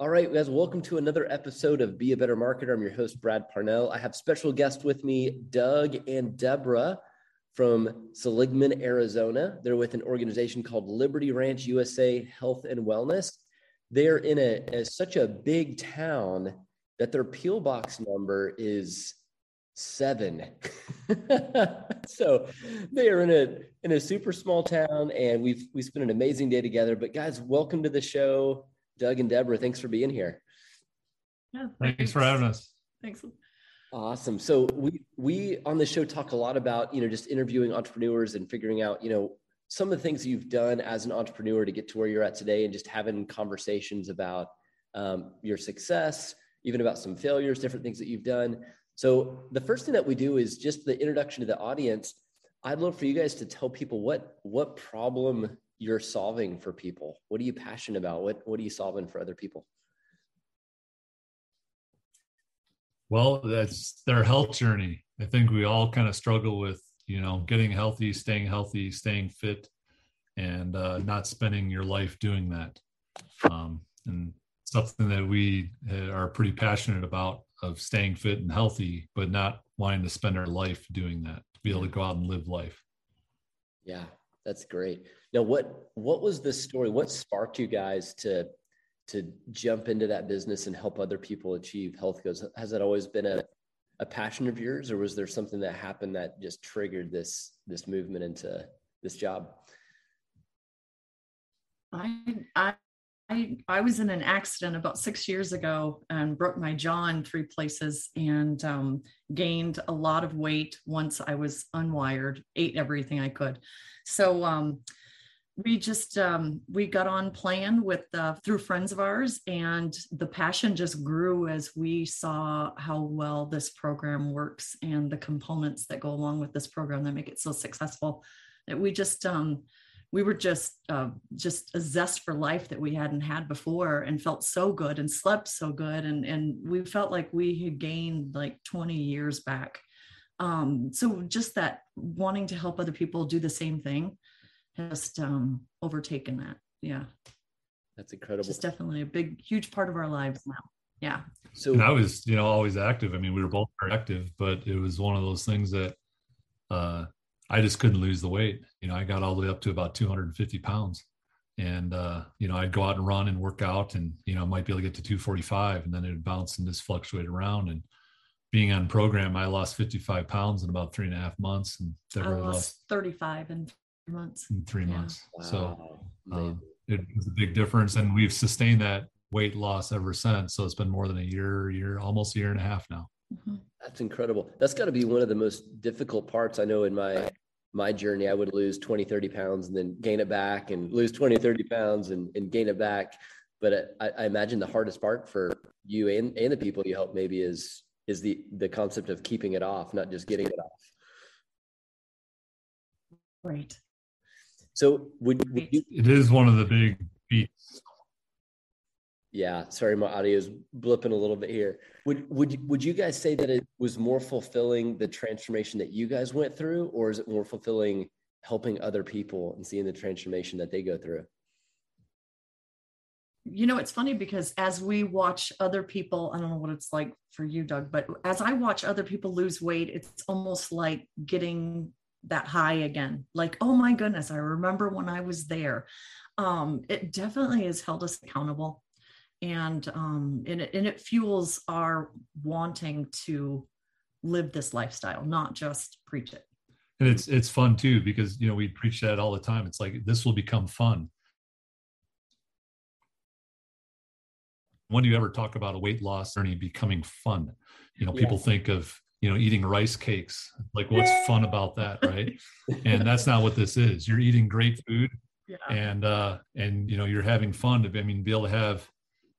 All right, guys, welcome to another episode of Be a Better Marketer. I'm your host, Brad Parnell. I have special guests with me, Doug and Deborah from Seligman, Arizona. They're with an organization called Liberty Ranch USA Health and Wellness. They're in a, a such a big town that their PO box number is seven. so they are in a in a super small town, and we've we spent an amazing day together. But guys, welcome to the show. Doug and Deborah, thanks for being here. Yeah, thanks, thanks for having us. Thanks. Awesome. So we we on the show talk a lot about you know just interviewing entrepreneurs and figuring out you know some of the things you've done as an entrepreneur to get to where you're at today, and just having conversations about um, your success, even about some failures, different things that you've done. So the first thing that we do is just the introduction to the audience. I'd love for you guys to tell people what what problem you're solving for people? What are you passionate about? What what are you solving for other people? Well, that's their health journey. I think we all kind of struggle with, you know, getting healthy, staying healthy, staying fit, and uh, not spending your life doing that. Um, and something that we uh, are pretty passionate about of staying fit and healthy, but not wanting to spend our life doing that, to be able to go out and live life. Yeah, that's great. Now, what what was the story? What sparked you guys to to jump into that business and help other people achieve health goals? Has that always been a a passion of yours, or was there something that happened that just triggered this this movement into this job? I I I, I was in an accident about six years ago and broke my jaw in three places and um, gained a lot of weight once I was unwired, ate everything I could. So um, we just um, we got on plan with uh, through friends of ours and the passion just grew as we saw how well this program works and the components that go along with this program that make it so successful. That we just um, we were just uh, just a zest for life that we hadn't had before and felt so good and slept so good. And and we felt like we had gained like 20 years back. Um, so just that wanting to help other people do the same thing has um, overtaken that. Yeah. That's incredible. It's definitely a big, huge part of our lives now. Yeah. So and I was, you know, always active. I mean, we were both active, but it was one of those things that uh, I just couldn't lose the weight. You know, I got all the way up to about 250 pounds. And, uh, you know, I'd go out and run and work out and, you know, I might be able to get to 245 and then it would bounce and just fluctuate around. And being on program, I lost 55 pounds in about three and a half months. And I lost, lost 35 in months. In three yeah. months. Wow. So um, it was a big difference. And we've sustained that weight loss ever since. So it's been more than a year, year, almost a year and a half now. Mm-hmm. That's incredible. That's got to be one of the most difficult parts. I know in my my journey, I would lose 20, 30 pounds and then gain it back and lose 20, 30 pounds and, and gain it back. But I, I imagine the hardest part for you and, and the people you help maybe is is the the concept of keeping it off, not just getting it off. Right. So would, would you? It is one of the big beats. Yeah, sorry, my audio is blipping a little bit here. Would would would you guys say that it was more fulfilling the transformation that you guys went through, or is it more fulfilling helping other people and seeing the transformation that they go through? You know, it's funny because as we watch other people, I don't know what it's like for you, Doug, but as I watch other people lose weight, it's almost like getting that high again. Like oh my goodness i remember when i was there. Um, it definitely has held us accountable. And um, and, it, and it fuels our wanting to live this lifestyle not just preach it. And it's it's fun too because you know we preach that all the time. It's like this will become fun. When do you ever talk about a weight loss journey becoming fun? You know people think of you know eating rice cakes. Like what's fun about that right? And that's not what this is. You're eating great food yeah. and uh and you know you're having fun to i mean be able to have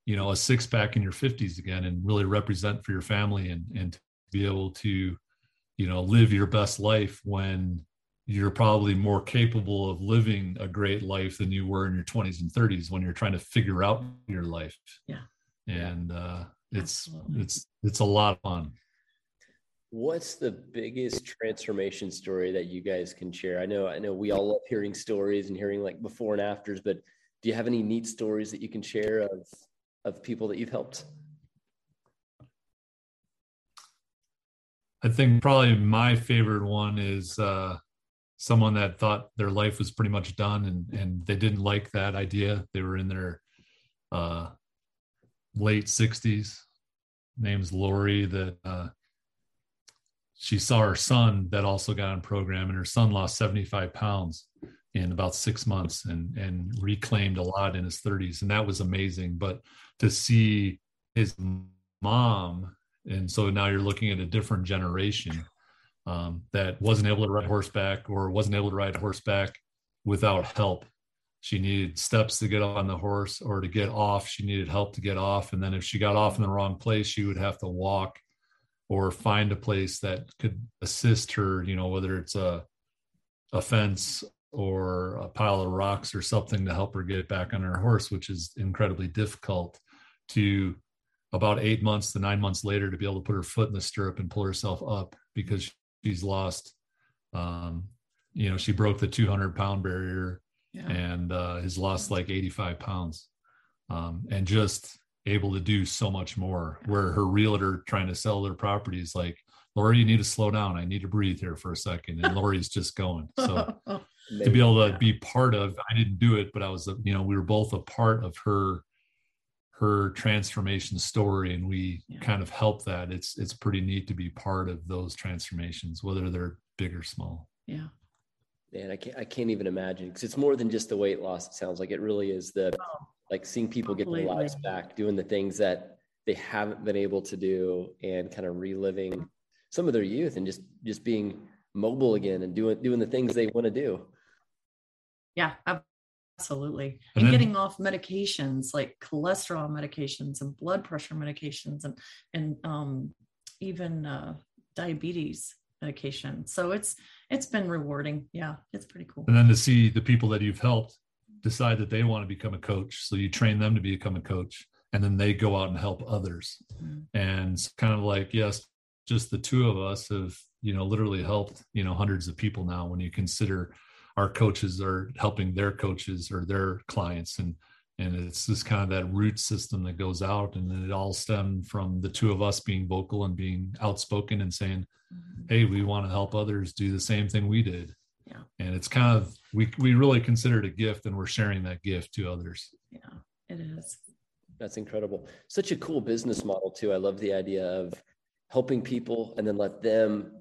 you know a six pack in your 50s again and really represent for your family and and to be able to you know live your best life when you're probably more capable of living a great life than you were in your 20s and 30s when you're trying to figure out your life. Yeah. And uh it's Absolutely. it's it's a lot of fun What's the biggest transformation story that you guys can share? I know, I know we all love hearing stories and hearing like before and afters, but do you have any neat stories that you can share of of people that you've helped? I think probably my favorite one is uh, someone that thought their life was pretty much done and, and they didn't like that idea. They were in their uh, late 60s. Name's Lori that uh, she saw her son that also got on program and her son lost 75 pounds in about six months and and reclaimed a lot in his 30s and that was amazing. But to see his mom and so now you're looking at a different generation um, that wasn't able to ride horseback or wasn't able to ride horseback without help. She needed steps to get on the horse or to get off. She needed help to get off. And then if she got off in the wrong place she would have to walk or find a place that could assist her you know whether it's a a fence or a pile of rocks or something to help her get back on her horse which is incredibly difficult to about eight months to nine months later to be able to put her foot in the stirrup and pull herself up because she's lost um, you know she broke the 200 pound barrier yeah. and uh, has lost like 85 pounds um, and just able to do so much more where her realtor trying to sell their properties like lori you need to slow down. I need to breathe here for a second. And lori's just going. So to be able to be part of i didn't do it but i was you know we were both a part of her her transformation story and we yeah. kind of help that. It's it's pretty neat to be part of those transformations whether they're big or small. Yeah. Man i can't i can't even imagine because it's more than just the weight loss it sounds like. It really is the oh like seeing people get their lives back, doing the things that they haven't been able to do, and kind of reliving some of their youth and just just being mobile again and doing doing the things they want to do. Yeah, absolutely. And, and then, getting off medications like cholesterol medications and blood pressure medications and and um, even uh, diabetes medication. So it's it's been rewarding. Yeah, it's pretty cool. And then to see the people that you've helped decide that they want to become a coach. So you train them to become a coach and then they go out and help others. Mm-hmm. And it's kind of like, yes, just the two of us have, you know, literally helped, you know, hundreds of people now when you consider our coaches are helping their coaches or their clients. And and it's just kind of that root system that goes out and then it all stemmed from the two of us being vocal and being outspoken and saying, mm-hmm. Hey, we want to help others do the same thing we did yeah. And it's kind of we we really consider it a gift and we're sharing that gift to others. Yeah it is. That's incredible. Such a cool business model too. I love the idea of helping people and then let them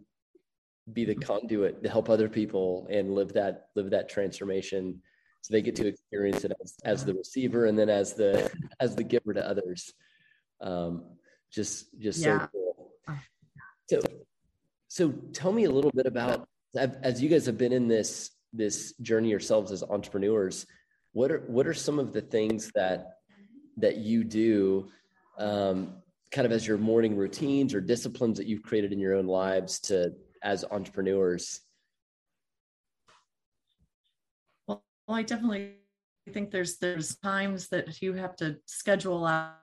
be the conduit to help other people and live that live that transformation so they get to experience it as, as the receiver and then as the as the giver to others. Um just just yeah. so cool. So so tell me a little bit about as you guys have been in this this journey yourselves as entrepreneurs, what are what are some of the things that that you do, um, kind of as your morning routines or disciplines that you've created in your own lives to as entrepreneurs? Well, I definitely think there's there's times that you have to schedule out,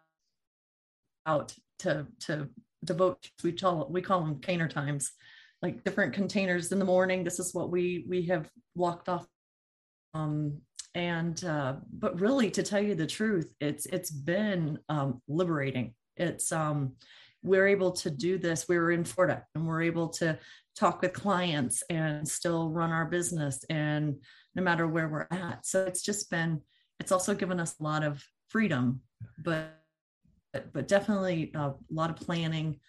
out to to devote. We call we call them container times like different containers in the morning. This is what we we have locked off. Um, and uh, but really, to tell you the truth, it's it's been um, liberating. It's um, we're able to do this. We were in Florida, and we're able to talk with clients and still run our business, and no matter where we're at. So it's just been. It's also given us a lot of freedom, but but definitely a lot of planning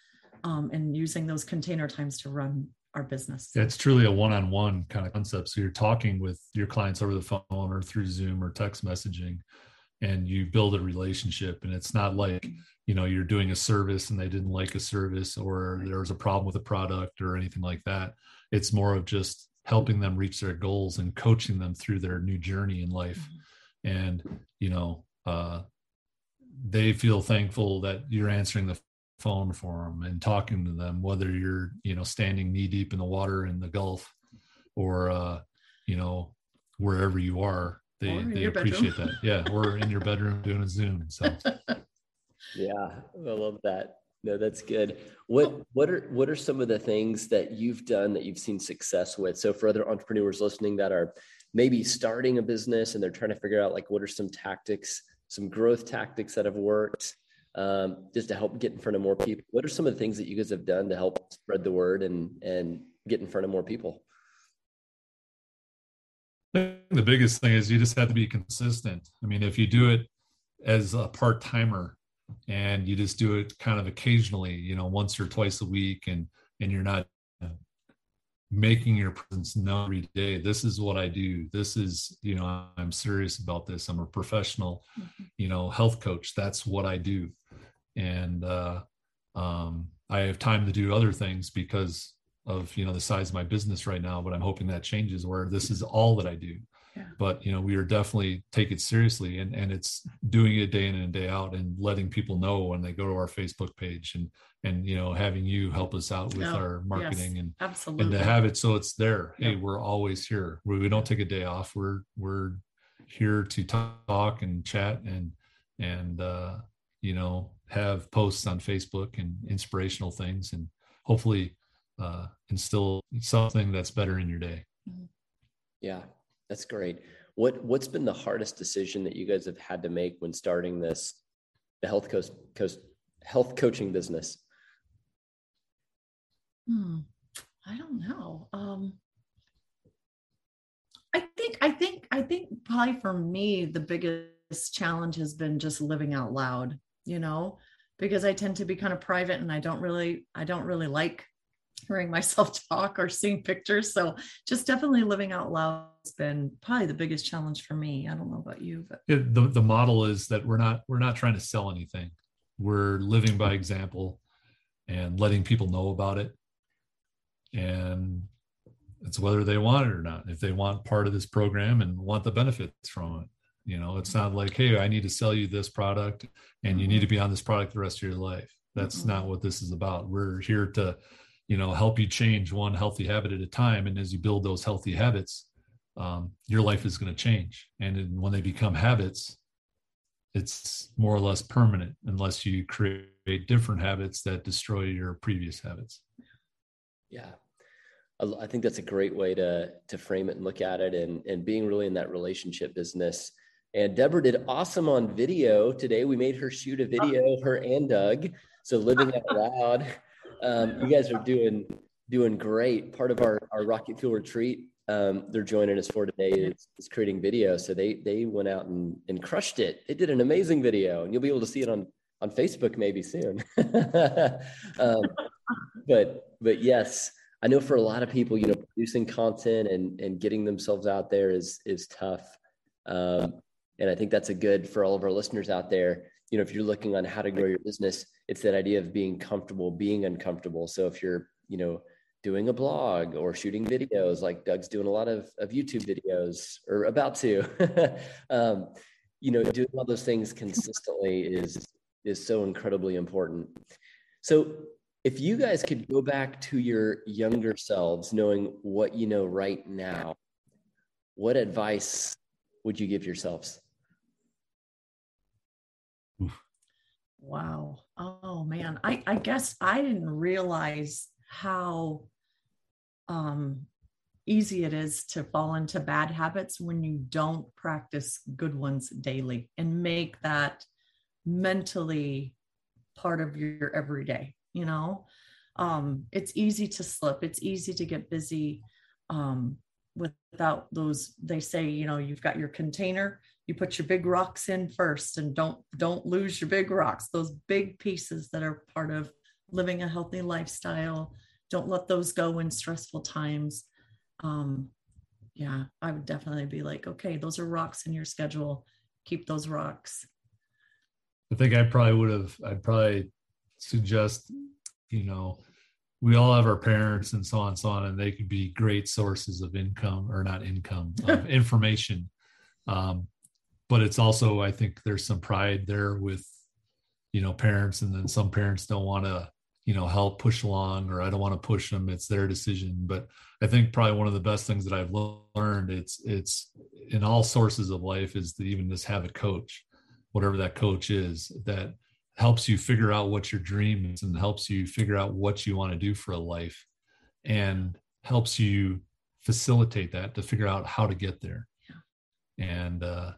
um, and using those container times to run our business. Yeah, it's truly a one-on-one kind of concept. So you're talking with your clients over the phone or through Zoom or text messaging, and you build a relationship. And it's not like you know you're doing a service and they didn't like a service or there was a problem with a product or anything like that. It's more of just helping them reach their goals and coaching them through their new journey in life. Mm-hmm. And you know, uh, they feel thankful that you're answering the phone for them and talking to them, whether you're, you know, standing knee deep in the water in the Gulf or, uh, you know, wherever you are, they, they appreciate that. Yeah. Or in your bedroom doing a Zoom. So, yeah, I love that. No, that's good. What what are what are some of the things that you've done that you've seen success with? So for other entrepreneurs listening that are maybe starting a business and they're trying to figure out like what are some tactics some growth tactics that have worked um, just to help get in front of more people. What are some of the things that you guys have done to help spread the word and and get in front of more people? the biggest thing is you just have to be consistent. I mean, if you do it as a part timer and you just do it kind of occasionally, you know, once or twice a week, and and you're not making your presence known every day. This is what I do. This is, you know, I'm serious about this. I'm a professional, mm-hmm. you know, health coach. That's what I do, and uh, um, I have time to do other things because of you know the size of my business right now but i'm hoping that changes where this is all that i do. But you know we are definitely take it seriously and and it's doing it day in and day out and letting people know when they go to our facebook page and and you know having you help us out with oh, our marketing yes, and absolutely and to have it so it's there. Hey we're always here. We, we don't take a day off. We're we're here to talk and chat and and uh you know have posts on facebook and inspirational things and hopefully uh, instill something that's better in your day. Mm-hmm. Yeah, that's great. What what's been the hardest decision that you guys have had to make when starting this the health coast coast health coaching business? Hmm. I don't know. Um, I think I think I think probably for me the biggest challenge has been just living out loud. You know, because I tend to be kind of private and I don't really I don't really like hearing myself talk or seeing pictures. So just definitely living out loud has been probably the biggest challenge for me. I don't know about you, but the, the model is that we're not we're not trying to sell anything. We're living by example and letting people know about it. And it's whether they want it or not. If they want part of this program and want the benefits from it. You know, it's not like, hey, I need to sell you this product and you need to be on this product the rest of your life. That's mm-hmm. not what this is about. We're here to you know help you change one healthy habit at a time. And as you build those healthy habits um, your life is going to change. And when they become habits it's more or less permanent unless you create different habits that destroy your previous habits. Yeah. I think that's a great way to to frame it and look at it and and being really in that relationship business. And deborah did awesome on video today. We made her shoot a video her and doug. So living out loud um, you guys are doing doing great. Part of our, our Rocket Fuel retreat um, they're joining us for today is, is, creating video. So they they went out and, and crushed it. They did an amazing video, and you'll be able to see it on on Facebook maybe soon. um, but but yes, I know for a lot of people, you know, producing content and and getting themselves out there is is tough. Um, and I think that's a good for all of our listeners out there. You know if you're looking on how to grow your business it's that idea of being comfortable being uncomfortable. So if you're you know doing a blog or shooting videos like doug's doing a lot of, of youtube videos or about to um, you know doing all those things consistently is is so incredibly important. So if you guys could go back to your younger selves knowing what you know right now what advice would you give yourselves Wow. Oh man. I, I guess I didn't realize how um, easy it is to fall into bad habits when you don't practice good ones daily and make that mentally part of your everyday, you know? Um, it's easy to slip, it's easy to get busy um, without those. They say, you know, you've got your container you put your big rocks in first and don't don't lose your big rocks. Those big pieces that are part of living a healthy lifestyle. Don't let those go in stressful times. Um yeah i would definitely be like okay those are rocks in your schedule. Keep those rocks. I think i probably would have i'd probably suggest you know we all have our parents and so on and so on and they could be great sources of income or not income of information. Um, but it's also i think there's some pride there with you know parents and then some parents don't want to you know help push along or i don't want to push them it's their decision. But i think probably one of the best things that i've learned it's it's in all sources of life is to even just have a coach whatever that coach is that helps you figure out what your dream is and helps you figure out what you want to do for a life and helps you facilitate that to figure out how to get there. And uh,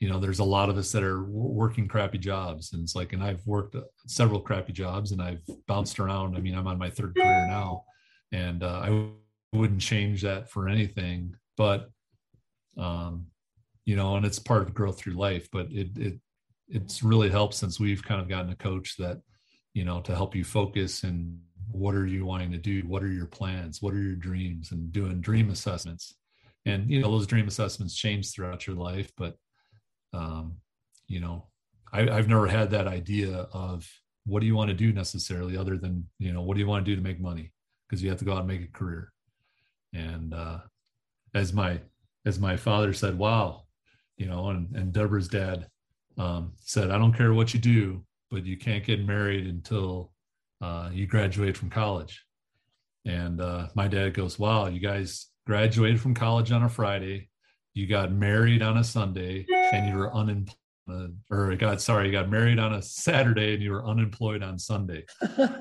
you know, there's a lot of us that are working crappy jobs. And it's like, and I've worked several crappy jobs and I've bounced around. I mean, I'm on my third career now and uh, I wouldn't change that for anything, but, um, you know, and it's part of growth through life, but it, it, it's really helped since we've kind of gotten a coach that, you know, to help you focus and what are you wanting to do? What are your plans? What are your dreams? And doing dream assessments. And, you know, those dream assessments change throughout your life, but um, you know, I, I've never had that idea of what do you want to do necessarily other than, you know, what do you want to do to make money? Because you have to go out and make a career. And uh, as my as my father said, wow, you know, and, and Deborah's dad um, said, I don't care what you do, but you can't get married until uh, you graduate from college. And uh, my dad goes, wow, you guys graduated from college on a Friday you got married on a Sunday and you were unemployed or got sorry, you got married on a Saturday and you were unemployed on Sunday.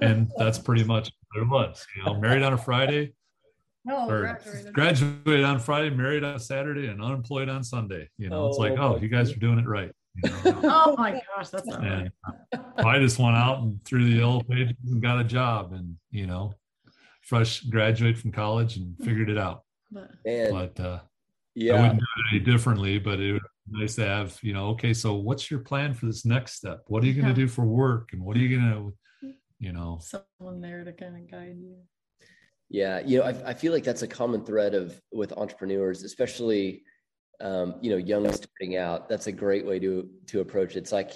and that's pretty much what it was. You know, married on a Friday. No, or graduated. graduated on Friday, married on Saturday, and unemployed on Sunday. You know, oh, it's like, oh, you guys are doing it right. You know? oh my gosh, that's not and right. I just went out and through the yellow pages and got a job, and you know, fresh graduate from college and figured it out. Man. But uh, yeah. I wouldn't do it any differently, but it would be nice to have, you know, okay, so what's your plan for this next step? What are you going to yeah. do for work? And what are you going to, you know, someone there to kind of guide you. Yeah. You know, I, I feel like that's a common thread of with entrepreneurs, especially, um, you know, young starting out. That's a great way to, to approach it. It's like,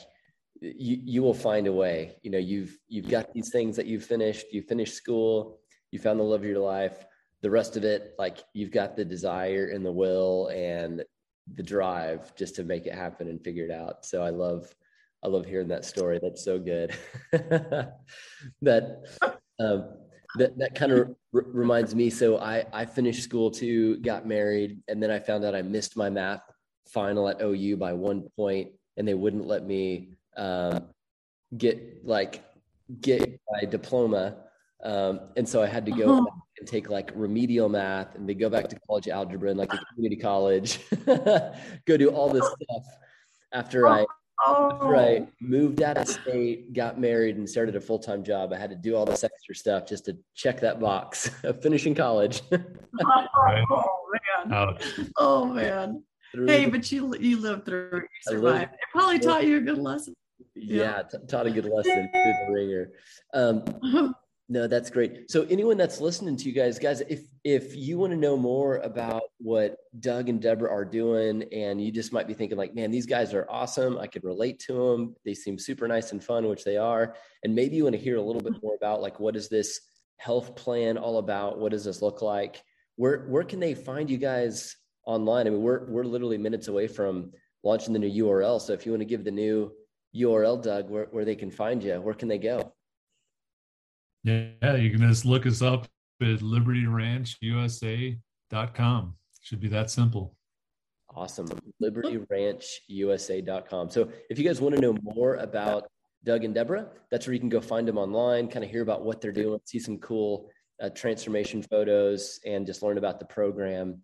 you, you will find a way, you know, you've, you've got these things that you've finished, you finished school, you found the love of your life the rest of it, like you've got the desire and the will and the drive just to make it happen and figure it out. So I love, I love hearing that story. That's so good. that, um, that, that kind of r- reminds me. So I, I finished school too, got married, and then I found out I missed my math final at OU by one point, and they wouldn't let me um, get like get my diploma um, and so I had to go uh-huh. And take like remedial math and they go back to college algebra and like a community college, go do all this stuff after I after I oh. moved out of state, got married, and started a full time job. I had to do all this extra stuff just to check that box of finishing college. oh man! Oh man! Hey, but you you lived through it. You survived. It probably taught you a good lesson. Yeah, yeah t- taught a good lesson through the wringer. Um, No, that's great. So anyone that's listening to you guys, guys, if if you want to know more about what Doug and Deborah are doing, and you just might be thinking like, man, these guys are awesome. I could relate to them. They seem super nice and fun, which they are. And maybe you want to hear a little bit mm-hmm. more about like what is this health plan all about? What does this look like? Where where can they find you guys online? I mean, we're we're literally minutes away from launching the new URL. So if you want to give the new URL, Doug, where, where they can find you, where can they go? Yeah, you can just look us up at libertyranchusa.com. Should be that simple. Awesome. libertyranchusa.com. So if you guys want to know more about Doug and Deborah, that's where you can go find them online, kind of hear about what they're doing, see some cool uh, transformation photos, and just learn about the program.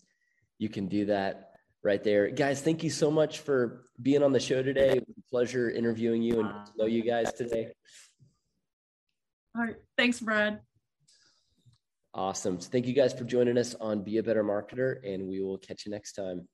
You can do that right there. Guys, thank you so much for being on the show today. pleasure interviewing you and know you guys today. All right. Thanks, Brad. Awesome. So thank you guys for joining us on Be a Better Marketer, and we will catch you next time.